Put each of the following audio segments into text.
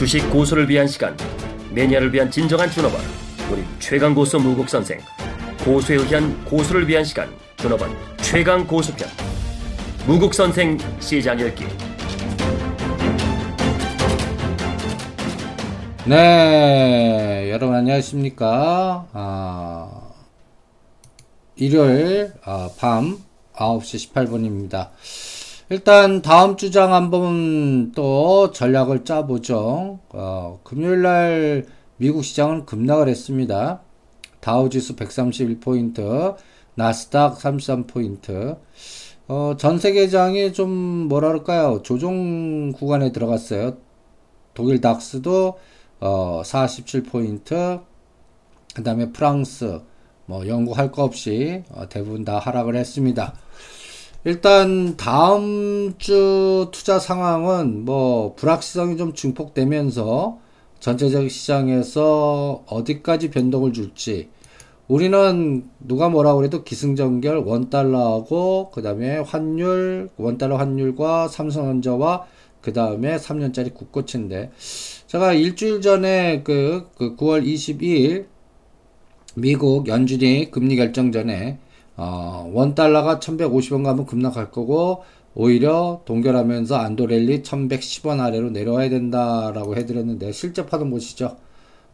주식 고수를 위한 시간 매니아를 위한 진정한 준업원 우리 최강 고수 무국 선생 고수에 의한 고수를 위한 시간 준업원 최강 고수편 무국 선생 시장 열기 네, 여러분 안녕하십니까? 아, 일요일 아, 밤 9시 18분입니다. 일단 다음 주장 한번 또 전략을 짜보죠. 어, 금요일 날 미국 시장은 급락을 했습니다. 다우지수 131포인트, 나스닥 33포인트. 어, 전 세계장이 좀 뭐랄까요? 조종 구간에 들어갔어요. 독일 닥스도 어, 47포인트, 그 다음에 프랑스, 뭐, 영국 할 거 없이 어, 대부분 다 하락을 했습니다. 일단 다음 주 투자 상황은 뭐 불확실성이 좀 증폭되면서 전체적 시장에서 어디까지 변동을 줄지. 우리는 누가 뭐라 그래도 기승전결 원달러하고 그 다음에 환율 원달러 환율과 삼성전자와 그 다음에 3년짜리 국고채인데 제가 일주일 전에 그, 그 9월 22일 미국 연준이 금리 결정 전에 어, 원 달러가 1150원 가면 급락할 거고 오히려 동결하면서 안도렐리 1110원 아래로 내려와야 된다라고 해드렸는데 실제 파동 보시죠.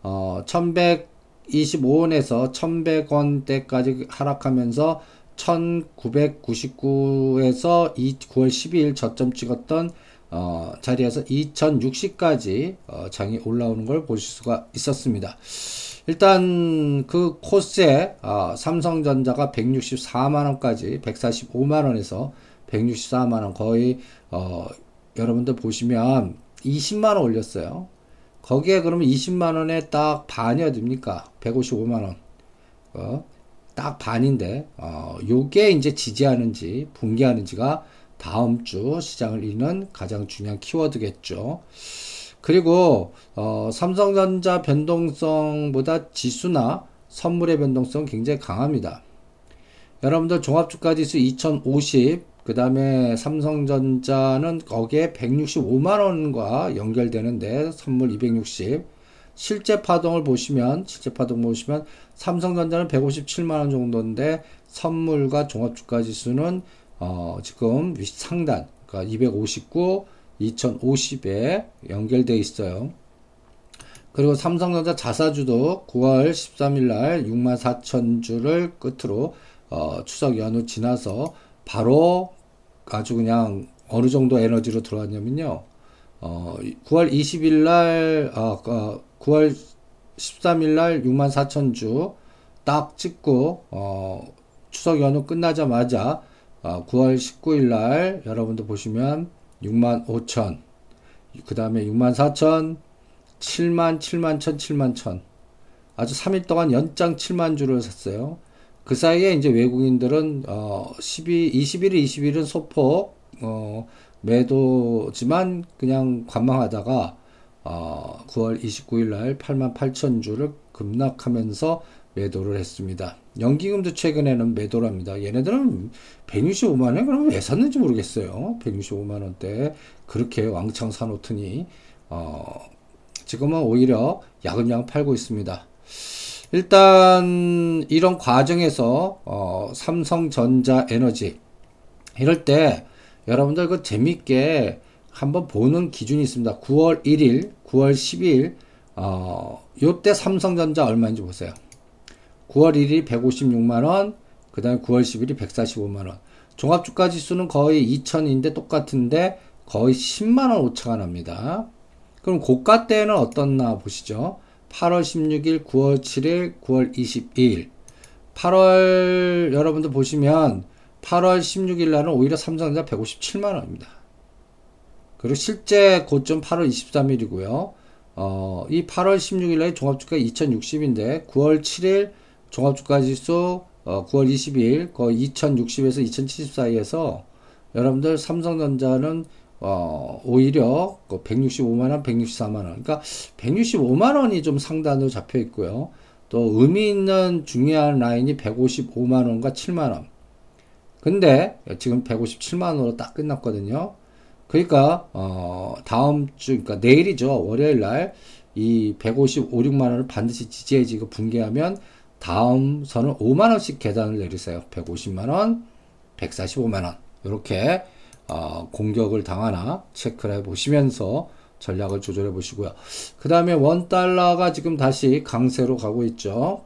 어, 1125원에서 1100원대까지 하락하면서 1999에서 9월 12일 저점 찍었던 어, 자리에서 2060까지 어, 장이 올라오는 걸 보실 수가 있었습니다. 일단 그 코스에 어, 삼성전자가 164만원까지 145만원에서 164만원 거의 어, 여러분들 보시면 20만원 올렸어요. 거기에 그러면 20만원에 딱 반이 어딥니까? 155만원. 어, 딱 반인데, 어, 요게 이제 지지하는지, 붕괴하는지가 다음 주 시장을 이는 가장 중요한 키워드겠죠. 그리고 어, 삼성전자 변동성보다 지수나 선물의 변동성 굉장히 강합니다. 여러분들 종합주가지수 2050, 그 다음에 삼성전자는 거기에 165만원과 연결되는데 선물 260, 실제 파동을 보시면, 실제 파동 보시면 삼성전자는 157만원 정도인데 선물과 종합주가지수는 어, 지금 상단, 그러니까 259, 2050에 연결되어 있어요. 그리고 삼성전자 자사주도 9월 13일 날 64,000주를 끝으로 어, 추석 연휴 지나서 바로 아주 그냥 어느 정도 에너지로 들어왔냐면요. 어, 9월 20일 날, 어, 어, 9월 13일 날 64,000주 딱 찍고, 어, 추석 연휴 끝나자마자, 어, 9월 19일 날 여러분들 보시면 6만 5천, 그 다음에 6만 4천, 7만, 7만 천, 7만 천. 아주 3일 동안 연장 7만 주를 샀어요. 그 사이에 이제 외국인들은, 어, 12, 21일, 20일은 소폭, 어, 매도지만 그냥 관망하다가, 어, 9월 29일 날 8만 8천 주를 급락하면서 매도를 했습니다. 연기금도 최근에는 매도를 합니다. 얘네들은 165만원 그럼 왜 샀는지 모르겠어요. 165만원대 그렇게 왕창 사놓더니 어, 지금은 오히려 야금야금 팔고 있습니다. 일단 이런 과정에서 어, 삼성전자 에너지 이럴 때 여러분들 그 재밌게 한번 보는 기준이 있습니다. 9월 1일, 9월 10일 어, 요때 삼성전자 얼마인지 보세요. 9월 1일이 156만원, 그 다음에 9월 10일이 145만원. 종합주가 지수는 거의 2000인데 똑같은데 거의 10만원 오차가 납니다. 그럼 고가 때는 어떻나 보시죠. 8월 16일, 9월 7일, 9월 22일. 8월 여러분들 보시면 8월 16일 날은 오히려 삼성전자 157만 원입니다. 그리고 실제 고점 8월 23일이고요. 어, 이 8월 16일 날 종합주가 2060인데 9월 7일 종합주가지수 어, 9월 22일 거의 2060에서 2070 사이에서 여러분들 삼성전자는 어, 오히려 165만원, 그 164만원. 그러니까 165만원이 좀 상단으로 잡혀 있고요. 또 의미 있는 중요한 라인이 155만원과 7만원. 근데 지금 157만원으로 딱 끝났거든요. 그러니까 어, 다음 주 그러니까 내일이죠. 월요일 날 이 155, 6만 원을 반드시 지지해지고 붕괴하면 다음 선은 5만 원씩 계단을 내리세요. 150만 원, 145만 원. 이렇게 어, 공격을 당하나 체크를 해 보시면서 전략을 조절해 보시고요. 그 다음에 원 달러가 지금 다시 강세로 가고 있죠.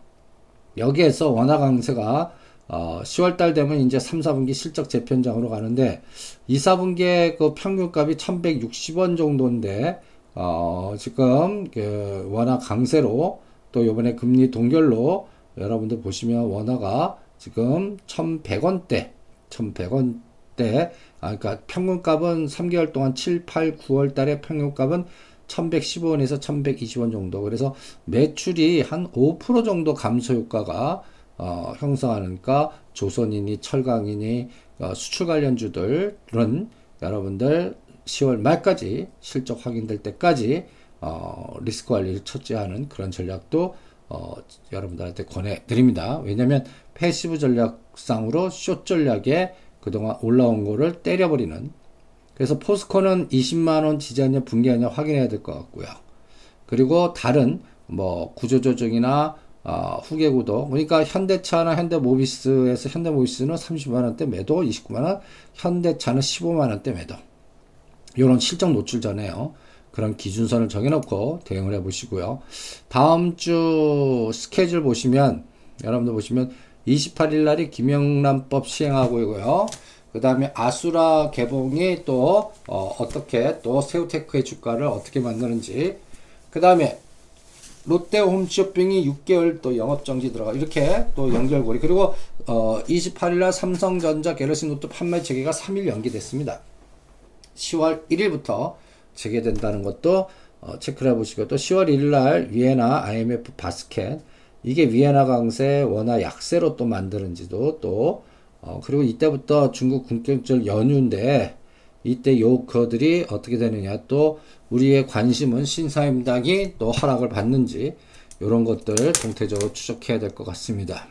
여기에서 원화 강세가 어, 10월달 되면 이제 3, 4분기 실적 재편장으로 가는데 2, 4분기에 그 평균값이 1160원 정도인데 어, 지금 그 원화 강세로 또 요번에 금리 동결로 여러분들 보시면 원화가 지금 1100원대 1100원대 아, 그러니까 평균값은 3개월 동안 7, 8, 9월 달에 평균값은 1115원에서 1120원 정도. 그래서 매출이 한 5% 정도 감소 효과가 어, 형성하니까 조선이니 철강이니 어, 수출 관련주들은 여러분들 10월 말까지 실적 확인될 때까지 어, 리스크 관리를 첫째하는 그런 전략도 어, 여러분들한테 권해드립니다. 왜냐하면 passive 전략상으로 short 전략에 그동안 올라온 거를 때려버리는 그래서 포스코는 20만원 지지하냐 붕괴하냐 확인해야 될 것 같고요. 그리고 다른 뭐 구조조정이나 어, 후계구도 그러니까 현대차나 현대모비스에서 현대모비스는 30만원대 매도 29만원 현대차는 15만원대 매도 이런 실적 노출 전에요. 그런 기준선을 정해놓고 대응을 해 보시고요. 다음 주 스케줄 보시면 여러분들 보시면 28일 날이 김영란법 시행하고 있고요. 그 다음에 아수라 개봉이 또 어, 떻게또 새우테크의 주가를 어떻게 만드는지 그 다음에 롯데 홈쇼핑이 6개월 또 영업정지 들어가 이렇게 또 연결고리 그리고 어, 28일날 삼성전자 갤럭시 노트 판매 재개가 3일 연기됐습니다. 10월 1일부터 재개된다는 것도 어, 체크를 해보시고 또 10월 1일 날 위안화 IMF 바스켓 이게 위안화 강세 원화 약세로 또 만드는지도 또 어, 그리고 이때부터 중국 국경절 연휴인데 이때 요커들이 어떻게 되느냐 또 우리의 관심은 신사임당이 또 하락을 받는지 이런 것들 동태적으로 추적해야 될 것 같습니다.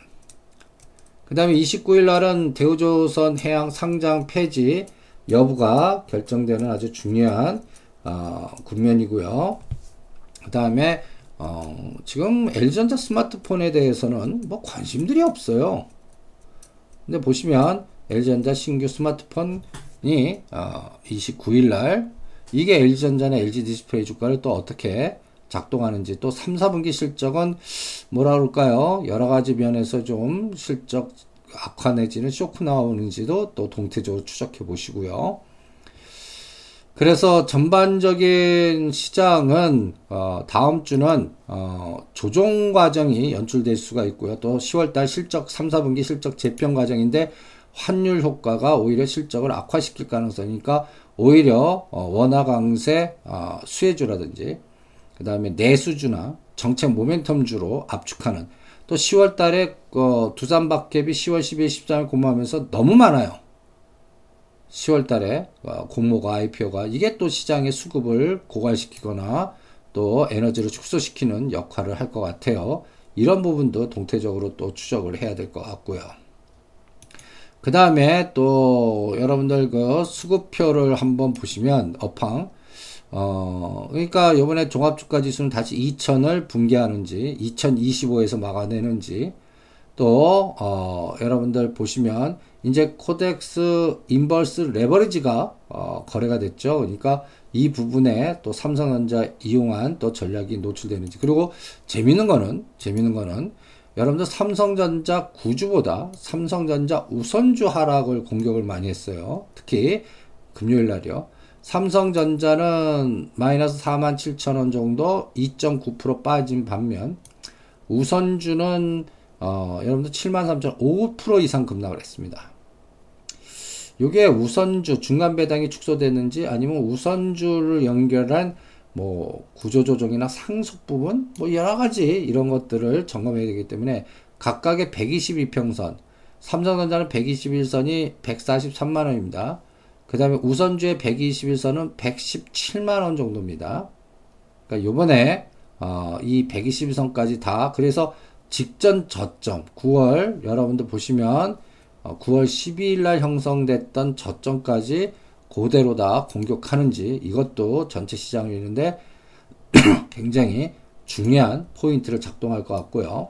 그 다음에 29일 날은 대우조선 해양 상장 폐지 여부가 결정되는 아주 중요한 어, 국면이고요. 그 다음에 어, 지금 LG전자 스마트폰에 대해서는 뭐 관심들이 없어요. 근데 보시면 LG전자 신규 스마트폰이 어, 29일 날 이게 LG전자나 LG 디스플레이 주가를 또 어떻게 작동하는지 또 3, 4분기 실적은 뭐라 그럴까요? 여러 가지 면에서 좀 실적 악화 내지는 쇼크 나오는지도 또 동태적으로 추적해 보시고요. 그래서 전반적인 시장은 어, 다음 주는 어, 조정 과정이 연출될 수가 있고요. 또 10월달 실적 3, 4분기 실적 재편 과정인데 환율 효과가 오히려 실적을 악화시킬 가능성이니까 오히려 어, 원화 강세 어, 수혜주라든지 그 다음에 내수주나 정책 모멘텀주로 압축하는 또 10월달에 어, 두산박협이 10월 12일 13일 공모하면서 너무 많아요. 10월 달에 어, 공모가 IPO가 이게 또 시장의 수급을 고갈시키거나 또 에너지를 축소시키는 역할을 할 것 같아요. 이런 부분도 동태적으로 또 추적을 해야 될 것 같고요. 그 다음에 또 여러분들 그 수급표를 한번 보시면 업황 어 그러니까 이번에 종합주가 지수는 다시 2000을 붕괴하는지 2025에서 막아내는지 또 어, 여러분들 보시면 이제 KODEX inverse 레버리지가 어, 거래가 됐죠. 그러니까 이 부분에 또 삼성전자 이용한 또 전략이 노출되는지 그리고 재밌는 거는 재밌는 거는 여러분들 삼성전자 구주보다 삼성전자 우선주 하락을 공격을 많이 했어요. 특히 금요일 날이요. 삼성전자는 마이너스 4만 7천 원 정도 2.9% 빠진 반면 우선주는 어, 여러분들 73,000 이상 급락을 했습니다. 이게 우선주 중간 배당이 축소됐는지 아니면 우선주를 연결한 뭐 구조조정이나 상속 부분 뭐 여러 가지 이런 것들을 점검해야 되기 때문에 각각의 122평선 삼성전자는 121선이 143만 원입니다. 그 다음에 우선주의 121선은 117만 원 정도입니다. 그러니까 요번에 어, 이 122선까지 다 그래서 직전 저점 9월 여러분들 보시면 9월 어, 12일 날 형성됐던 저점까지 그대로 다 공격하는지 이것도 전체 시장이 있는데 굉장히 중요한 포인트를 작동할 것 같고요.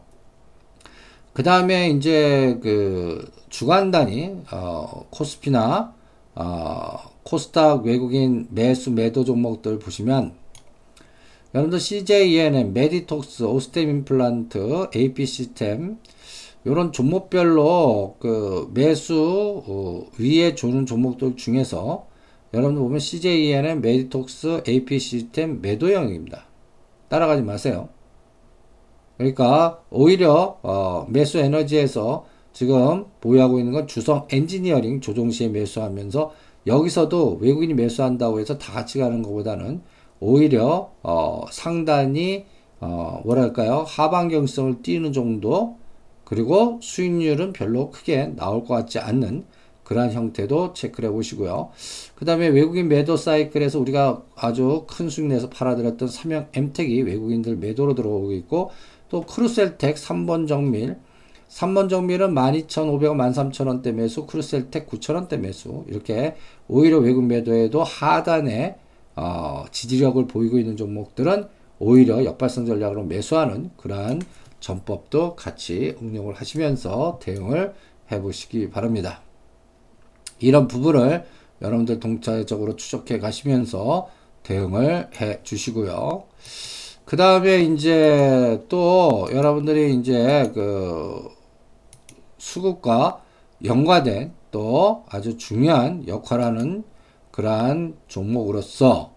그 다음에 이제 그 주간 단위 어, 코스피나 어, 코스닥 외국인 매수 매도 종목들 보시면 여러분들 CJENM, 메디톡스, 오스템 임플란트, AP 시스템 이런 종목별로 그 매수 어, 위에 주는 종목들 중에서 여러분들 보면 CJ ENM, 메디톡스, AP 시스템 매도형입니다. 따라가지 마세요. 그러니까 오히려 어, 매수 에너지에서 지금 보유하고 있는 건 주성 엔지니어링 조정시에 매수하면서 여기서도 외국인이 매수한다고 해서 다 같이 가는 것보다는 오히려 어, 상단이 어, 뭐랄까요? 하방경직성을 띄는 정도? 그리고 수익률은 별로 크게 나올 것 같지 않는 그러한 형태도 체크를 해 보시고요. 그 다음에 외국인 매도 사이클에서 우리가 아주 큰 수익 내서 팔아드렸던 삼영엠텍이 외국인들 매도로 들어오고 있고 또 크루셀텍 3번 정밀. 3번 정밀은 12,500원, 13,000원대 매수, 크루셜텍 9,000원대 매수. 이렇게 오히려 외국 매도에도 하단에 어, 지지력을 보이고 있는 종목들은 오히려 역발상 전략으로 매수하는 그러한 전법도 같이 응용을 하시면서 대응을 해 보시기 바랍니다. 이런 부분을 여러분들 동차적으로 추적해 가시면서 대응을 해 주시고요. 그 다음에 이제 또 여러분들이 이제 그 수급과 연관된 또 아주 중요한 역할하는 그러한 종목으로서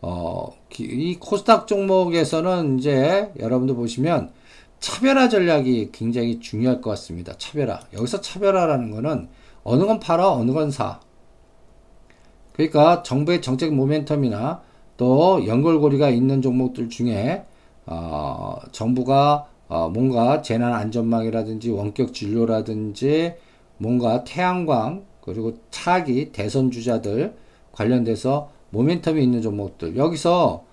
어, 이 코스닥 종목에서는 이제 여러분들 보시면 차별화 전략이 굉장히 중요할 것 같습니다. 차별화. 여기서 차별화라는 거는 어느 건 팔아, 어느 건 사. 그러니까 정부의 정책 모멘텀이나 또 연결고리가 있는 종목들 중에 어, 정부가 어, 뭔가 재난 안전망이라든지 원격 진료라든지 뭔가 태양광 그리고 차기 대선 주자들 관련돼서 모멘텀이 있는 종목들 여기서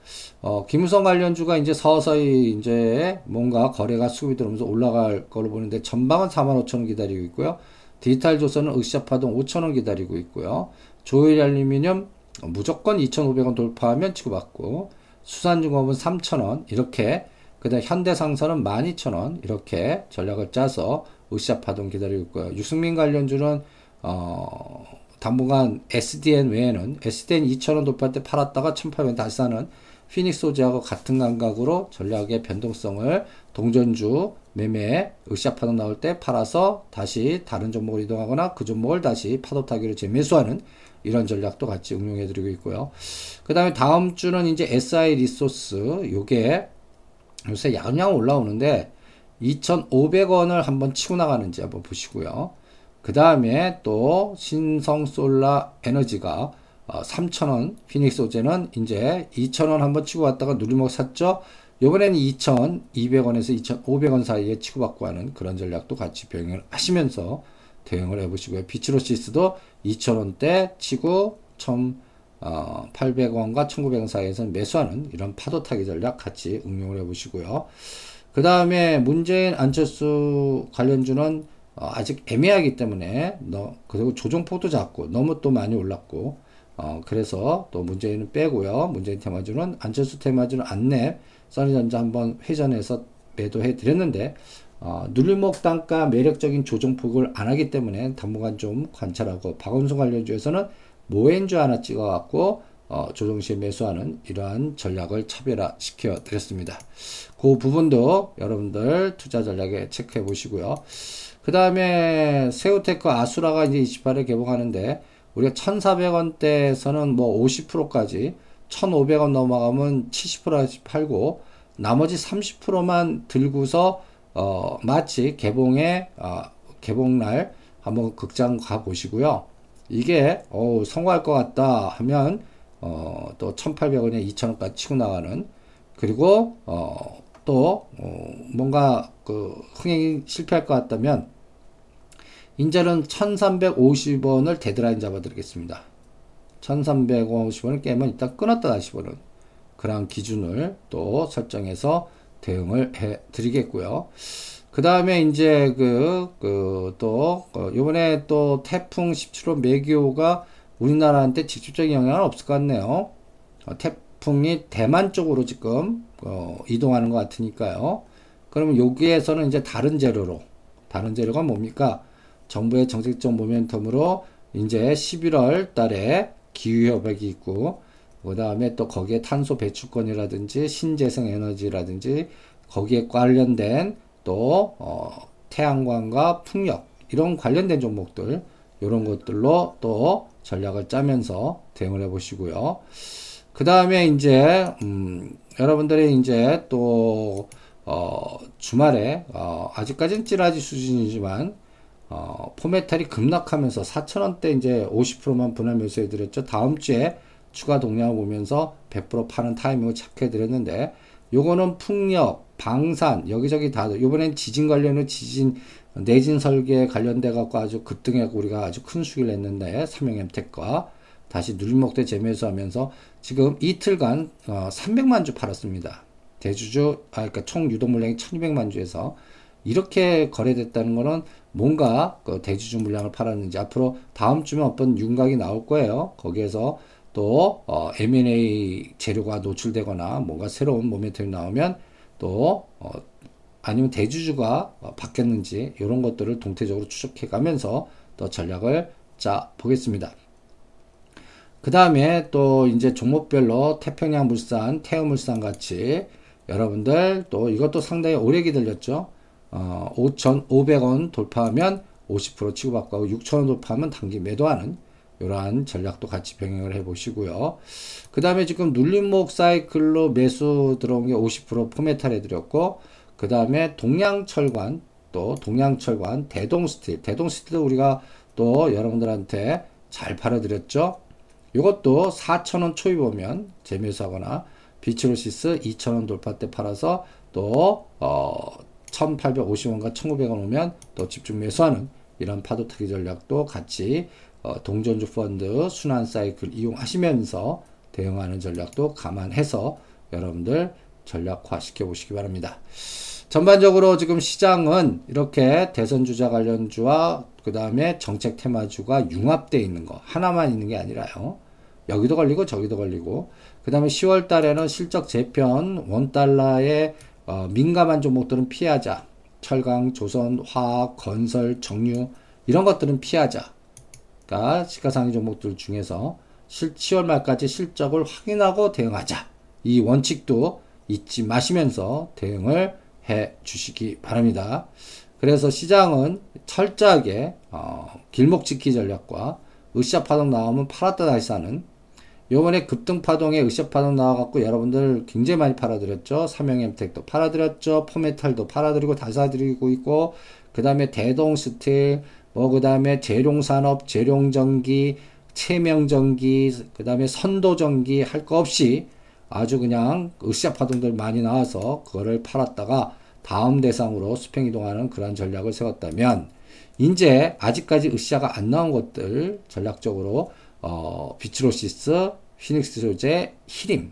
어, 김우성 관련주가 이제 서서히 이제 뭔가 거래가 수급이 들어오면서 올라갈 걸로 보는데 전방은 4만 5천 원 기다리고 있고요. 디지털 조선은 으쌰파동 5천 원 기다리고 있고요. 조일 알루미늄 무조건 2,500원 돌파하면 치고받고 수산중업은 3,000원 이렇게 그다음 현대상선은 12,000원 이렇게 전략을 짜서 으쌰파동 기다리고 있고요. 유승민 관련주는 어 당분간 SDN 외에는 SDN 2,000원 돌파할 때 팔았다가 1,800원 다시 사는 피닉스 소지하고 같은 감각으로 전략의 변동성을 동전주 매매 으쌰 파동 나올 때 팔아서 다시 다른 종목을 이동하거나 그 종목을 다시 파도 타기로 재매수하는 이런 전략도 같이 응용해 드리고 있고요. 그 다음에 다음 주는 이제 SI 리소스 요게 요새 양양 올라오는데 2,500원을 한번 치고 나가는지 한번 보시고요. 그 다음에 또 신성솔라 에너지가 어, 3,000원, 피닉스 호재는 이제 2,000원 한번 치고 갔다가 누리목 샀죠. 요번에는 2,200원에서 2,500원 사이에 치고받고 하는 그런 전략도 같이 병행을 하시면서 대응을 해보시고요. 비츠로시스도 2,000원대 치고 1,800원과 1,900원 사이에서 매수하는 이런 파도 타기 전략 같이 응용을 해보시고요. 그 다음에 문재인 안철수 관련주는 어, 아직 애매하기 때문에 너 그리고 조정폭도 작고 너무 또 많이 올랐고 어, 그래서 또 문재인은 빼고요. 문재인 테마주는 안철수 테마주는 안내 써니전자 한번 회전해서 매도해 드렸는데 어, 눌림목 단가 매력적인 조정폭을 안 하기 때문에 당분간 좀 관찰하고 박원순 관련주에서는 모엔주 하나 찍어갖고 어, 조정시에 매수하는 이러한 전략을 차별화 시켜 드렸습니다. 그 부분도 여러분들 투자 전략에 체크해 보시고요. 그 다음에 세우테크 아수라가 이제 28일 개봉하는데 우리가 1,400원대에서는 뭐 50%까지 1,500원 넘어가면 70%까지 팔고 나머지 30%만 들고서 어 마치 개봉에 어 개봉날 한번 극장 가 보시고요. 이게 어 성공할 것 같다 하면 어 또 1,800원에 2,000원까지 치고 나가는 그리고 어또 어 뭔가 그 흥행이 실패할 것 같다면 인자는 1350원을 데드라인 잡아드리겠습니다. 1350원을 깨면 일단 끊었다 다시 보는 그런 기준을 또 설정해서 대응을 해 드리겠고요. 그 다음에 이제 그, 그, 또, 어, 요번에 또 태풍 17호 매기호가 우리나라한테 직접적인 영향은 없을 것 같네요. 어, 태풍이 대만 쪽으로 지금 어, 이동하는 것 같으니까요. 그러면 여기에서는 이제 다른 재료로 다른 재료가 뭡니까? 정부의 정책적 모멘텀으로 이제 11월 달에 기후협약이 있고 그 다음에 또 거기에 탄소 배출권이라든지 신재생 에너지라든지 거기에 관련된 또 어, 태양광과 풍력 이런 관련된 종목들 이런 것들로 또 전략을 짜면서 대응을 해 보시고요. 그 다음에 이제 음, 여러분들이 이제 또 어, 주말에 어, 아직까지는 찌라지 수준이지만 어, 포메탈이 급락하면서 4천원대 이제 50%만 분할 매수해 드렸죠. 다음 주에 추가 동향을 보면서 100% 파는 타이밍을 잡게 드렸는데 요거는 풍력, 방산 여기저기 다 요번엔 지진 관련은 지진 내진 설계 관련돼 갖고 아주 급등해 우리가 아주 큰 수익을 냈는데 삼형 엠텍과 다시 누림목대 재매수 하면서 지금 이틀간 어, 300만 주 팔았습니다. 대주주 아 그러니까 총 유동 물량이 1200만 주에서 이렇게 거래됐다는 거는 뭔가 그 대주주 물량을 팔았는지 앞으로 다음 주면 어떤 윤곽이 나올 거예요. 거기에서 또 어, M&A 재료가 노출되거나 뭔가 새로운 모멘텀이 나오면 또 어, 아니면 대주주가 어, 바뀌었는지 이런 것들을 동태적으로 추적해 가면서 또 전략을 짜 보겠습니다. 그 다음에 또 이제 종목별로 태평양 물산, 태우물산 같이 여러분들 또 이것도 상당히 오래 기다렸죠. 어, 5,500원 돌파하면 50% 치고받고 하고 6,000원 돌파하면 단기 매도하는 이러한 전략도 같이 병행을 해 보시고요. 그 다음에 지금 눌림목 사이클로 매수 들어온 게 50% 포메탈 해드렸고, 그 다음에 동양철관, 또 동양철관, 대동스틸, 대동스틸도 우리가 또 여러분들한테 잘 팔아드렸죠. 이것도 4,000원 초입 오면 재매수하거나 비츠로시스 2,000원 돌파 때 팔아서 또 어, 1,850원과 1,900원 오면 또 집중 매수하는 이런 파도 타기 전략도 같이 어, 동전주 펀드 순환 사이클 이용하시면서 대응하는 전략도 감안해서 여러분들 전략화 시켜 보시기 바랍니다. 전반적으로 지금 시장은 이렇게 대선 주자 관련주와 그 다음에 정책 테마주가 융합되어 있는 거 하나만 있는 게 아니라요. 여기도 걸리고 저기도 걸리고 그 다음에 10월 달에는 실적 재편 원달러에 어, 민감한 종목들은 피하자. 철강, 조선, 화학, 건설, 정유 이런 것들은 피하자. 그러니까 시가상위 종목들 중에서 실, 10월 말까지 실적을 확인하고 대응하자. 이 원칙도 잊지 마시면서 대응을 해 주시기 바랍니다. 그래서 시장은 철저하게 어, 길목 지키 전략과 으쌰 파동 나오면 팔았다 다시 사는 요번에 급등 파동에 으쌰 파동 나와갖고 여러분들 굉장히 많이 팔아드렸죠. 삼형엠텍도 팔아드렸죠. 포메탈도 팔아드리고 다 사드리고 있고 그 다음에 대동스틸 뭐 그 다음에 재룡산업, 재룡전기, 체명전기, 그 다음에 선도전기 할 거 없이 아주 그냥 으쌰 파동들 많이 나와서 그거를 팔았다가 다음 대상으로 수평 이동하는 그런 전략을 세웠다면 이제 아직까지 으쌰가 안 나온 것들 전략적으로 어, 비츠로시스, 피닉스 소재, 히림,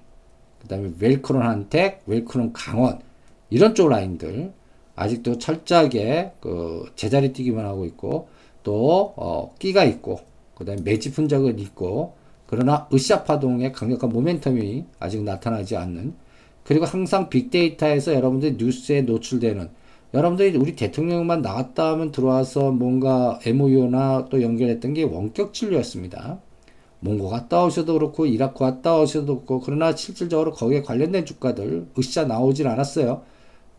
그 다음에 웰크론 한텍, 웰크론 강원 이런 쪽 라인들 아직도 철저하게 그 제자리 뛰기만 하고 있고 또 어, 끼가 있고 그 다음에 매집 흔적은 있고 그러나 으쌰 파동의 강력한 모멘텀이 아직 나타나지 않는 그리고 항상 빅데이터에서 여러분들 뉴스에 노출되는 여러분들이 우리 대통령만 나갔다 하면 들어와서 뭔가 MOU나 또 연결했던 게 원격 진료였습니다. 몽고 갔다 오셔도 그렇고 이라크 갔다 오셔도 그렇고 그러나 실질적으로 거기에 관련된 주가들 으쌰 나오질 않았어요.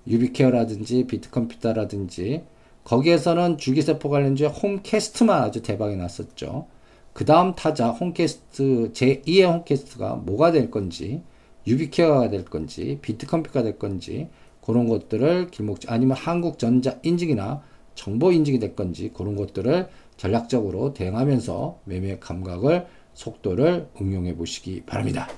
유비케어라든지 비트컴퓨터라든지 거기에서는 줄기세포 관련주의 홈캐스트만 아주 대박이 났었죠. 그 다음 타자 홈캐스트 제2의 홈캐스트가 뭐가 될 건지 유비케어가 될 건지 비트컴퓨터가 될 건지 그런 것들을 길목 아니면 한국전자 인증이나 정보 인증이 될 건지 그런 것들을 전략적으로 대응하면서 매매 감각을 속도를 응용해 보시기 바랍니다.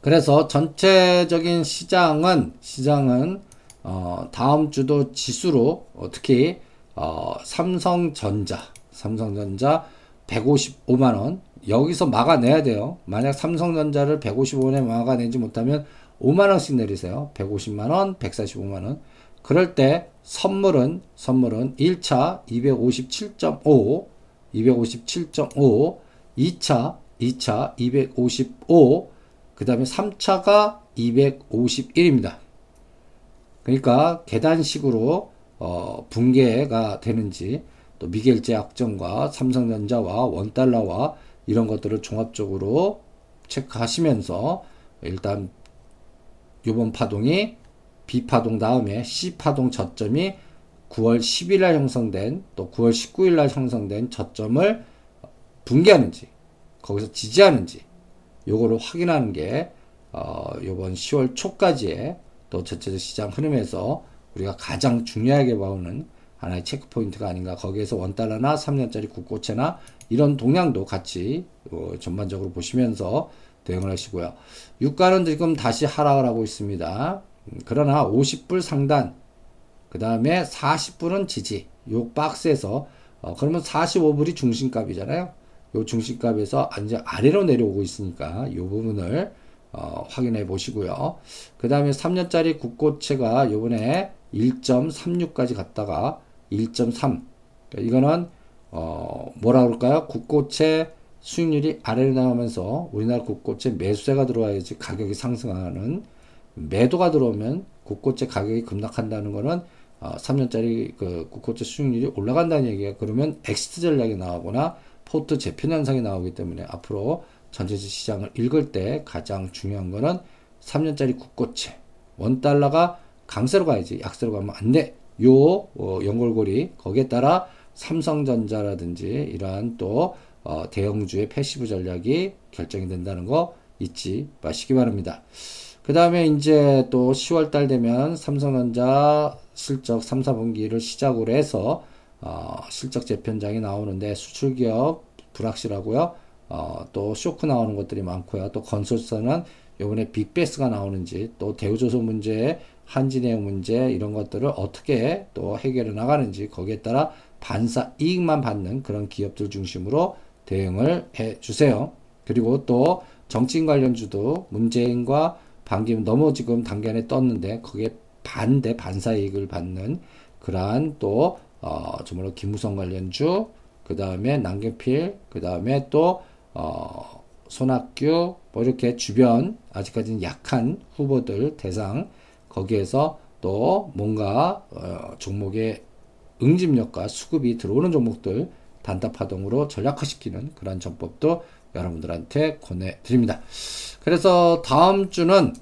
그래서 전체적인 시장은 시장은 어, 다음 주도 지수로 어, 특히 어, 삼성전자 삼성전자 155만 원 여기서 막아내야 돼요. 만약 삼성전자를 155원에 막아내지 못하면 5만 원씩 내리세요. 150만 원, 145만 원. 그럴 때 선물은 선물은 1차 257.5 257.5, 2차, 2차 255, 그 다음에 3차가 251입니다. 그러니까 계단식으로 어, 붕괴가 되는지 또 미겔제 약정과 삼성전자와 원달러와 이런 것들을 종합적으로 체크하시면서 일단 이번 파동이 B파동 다음에 C파동 저점이 9월 10일 날 형성된 또 9월 19일 날 형성된 저점을 붕괴하는지 거기서 지지하는지 요거를 확인하는 게 어, 요번 10월 초까지의 또 전체적 시장 흐름에서 우리가 가장 중요하게 보는 하나의 체크 포인트가 아닌가. 거기에서 원달러나 3년짜리 국고채나 이런 동향도 같이 어, 전반적으로 보시면서 대응을 하시고요. 유가는 지금 다시 하락을 하고 있습니다. 음, 그러나 50불 상단, 그 다음에 40불은 지지. 요 박스에서 어, 그러면 45불이 중심값이잖아요. 요 중심값에서 이제 아래로 내려오고 있으니까 요 부분을 어, 확인해 보시고요. 그 다음에 3년짜리 국고채가 요번에 1.36까지 갔다가 1.3. 그러니까 이거는 어, 뭐라 그럴까요? 국고채 수익률이 아래로 나가면서 우리나라 국고채 매수세가 들어와야지 가격이 상승하는 매도가 들어오면 국고채 가격이 급락한다는 거는 어, 3년짜리 그 국고채 수익률이 올라간다는 얘기예요. 그러면 exit 전략이 나오거나 포트 재편 현상이 나오기 때문에 앞으로 전체적 시장을 읽을 때 가장 중요한 거는 3년짜리 국고채 원달러가 강세로 가야지 약세로 가면 안 돼. 요 어, 연결고리 거기에 따라 삼성전자라든지 이러한 또 어, 대형주의 passive 전략이 결정이 된다는 거 잊지 마시기 바랍니다. 그 다음에 이제 또 10월 달 되면 삼성전자 실적 3, 4분기를 시작으로 해서 어, 실적 재편장이 나오는데 수출기업 불확실하고요. 어, 또 쇼크 나오는 것들이 많고요. 또 건설사는 요번에 빅베스가 나오는지 또 대우조선 문제, 한진해우 문제 이런 것들을 어떻게 또 해결해 나가는지 거기에 따라 반사 이익만 받는 그런 기업들 중심으로 대응을 해 주세요. 그리고 또 정치인 관련주도 문재인과 반기문 너무 지금 단견에 떴는데 거기에 반대 반사 이익을 받는 그러한 또 어, 정말로 김무성 관련주 그 다음에 남경필 그 다음에 또 어, 손학규 뭐 이렇게 주변 아직까지는 약한 후보들 대상 거기에서 또 뭔가 어, 종목의 응집력과 수급이 들어오는 종목들 단타파동으로 전략화시키는 그런 전법도 여러분들한테 권해드립니다. 그래서 다음 주는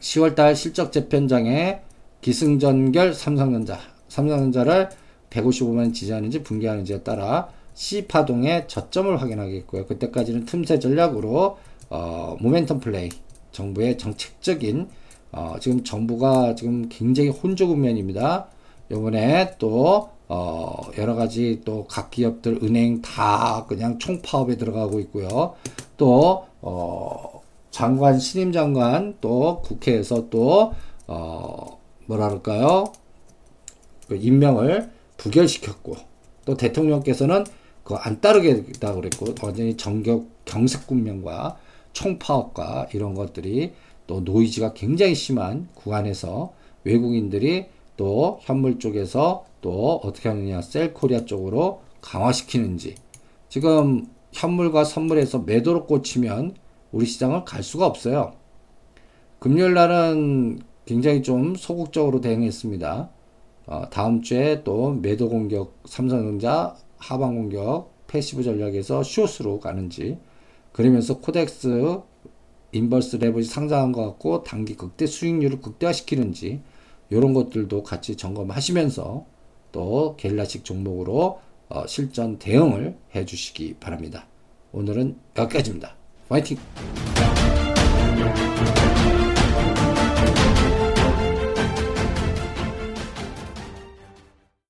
10월달 실적 재편장에 기승전결 삼성전자, 삼성전자를 155만 지지하는지 붕괴하는지에 따라 C파동의 저점을 확인하겠고요. 그때까지는 틈새 전략으로 어, 모멘텀 플레이, 정부의 정책적인 어, 지금 정부가 지금 굉장히 혼조 국면입니다. 요번에 또 어, 여러 가지 또 각 기업들 은행 다 그냥 총파업에 들어가고 있고요. 또 어, 장관 신임 장관 또 국회에서 또 어, 뭐라 그럴까요? 그 임명을 부결시켰고 또 대통령께서는 그거 안 따르겠다고 그랬고 완전히 정격 경색 군명과 총파업과 이런 것들이 또 노이즈가 굉장히 심한 구간에서 외국인들이 또 현물 쪽에서 또 어떻게 하느냐 Sell Korea 쪽으로 강화시키는지 지금 현물과 선물에서 매도로 꽂히면 우리 시장을 갈 수가 없어요. 금요일 날은 굉장히 좀 소극적으로 대응했습니다. 어, 다음 주에 또 매도 공격 삼성전자 하방 공격 passive 전략에서 short으로 가는지 그러면서 KODEX inverse 레버리지 상장한 것 같고 단기 극대 수익률을 극대화시키는지 이런 것들도 같이 점검하시면서 또 게릴라식 종목으로 어, 실전 대응을 해 주시기 바랍니다. 오늘은 여기까지입니다. 화이팅!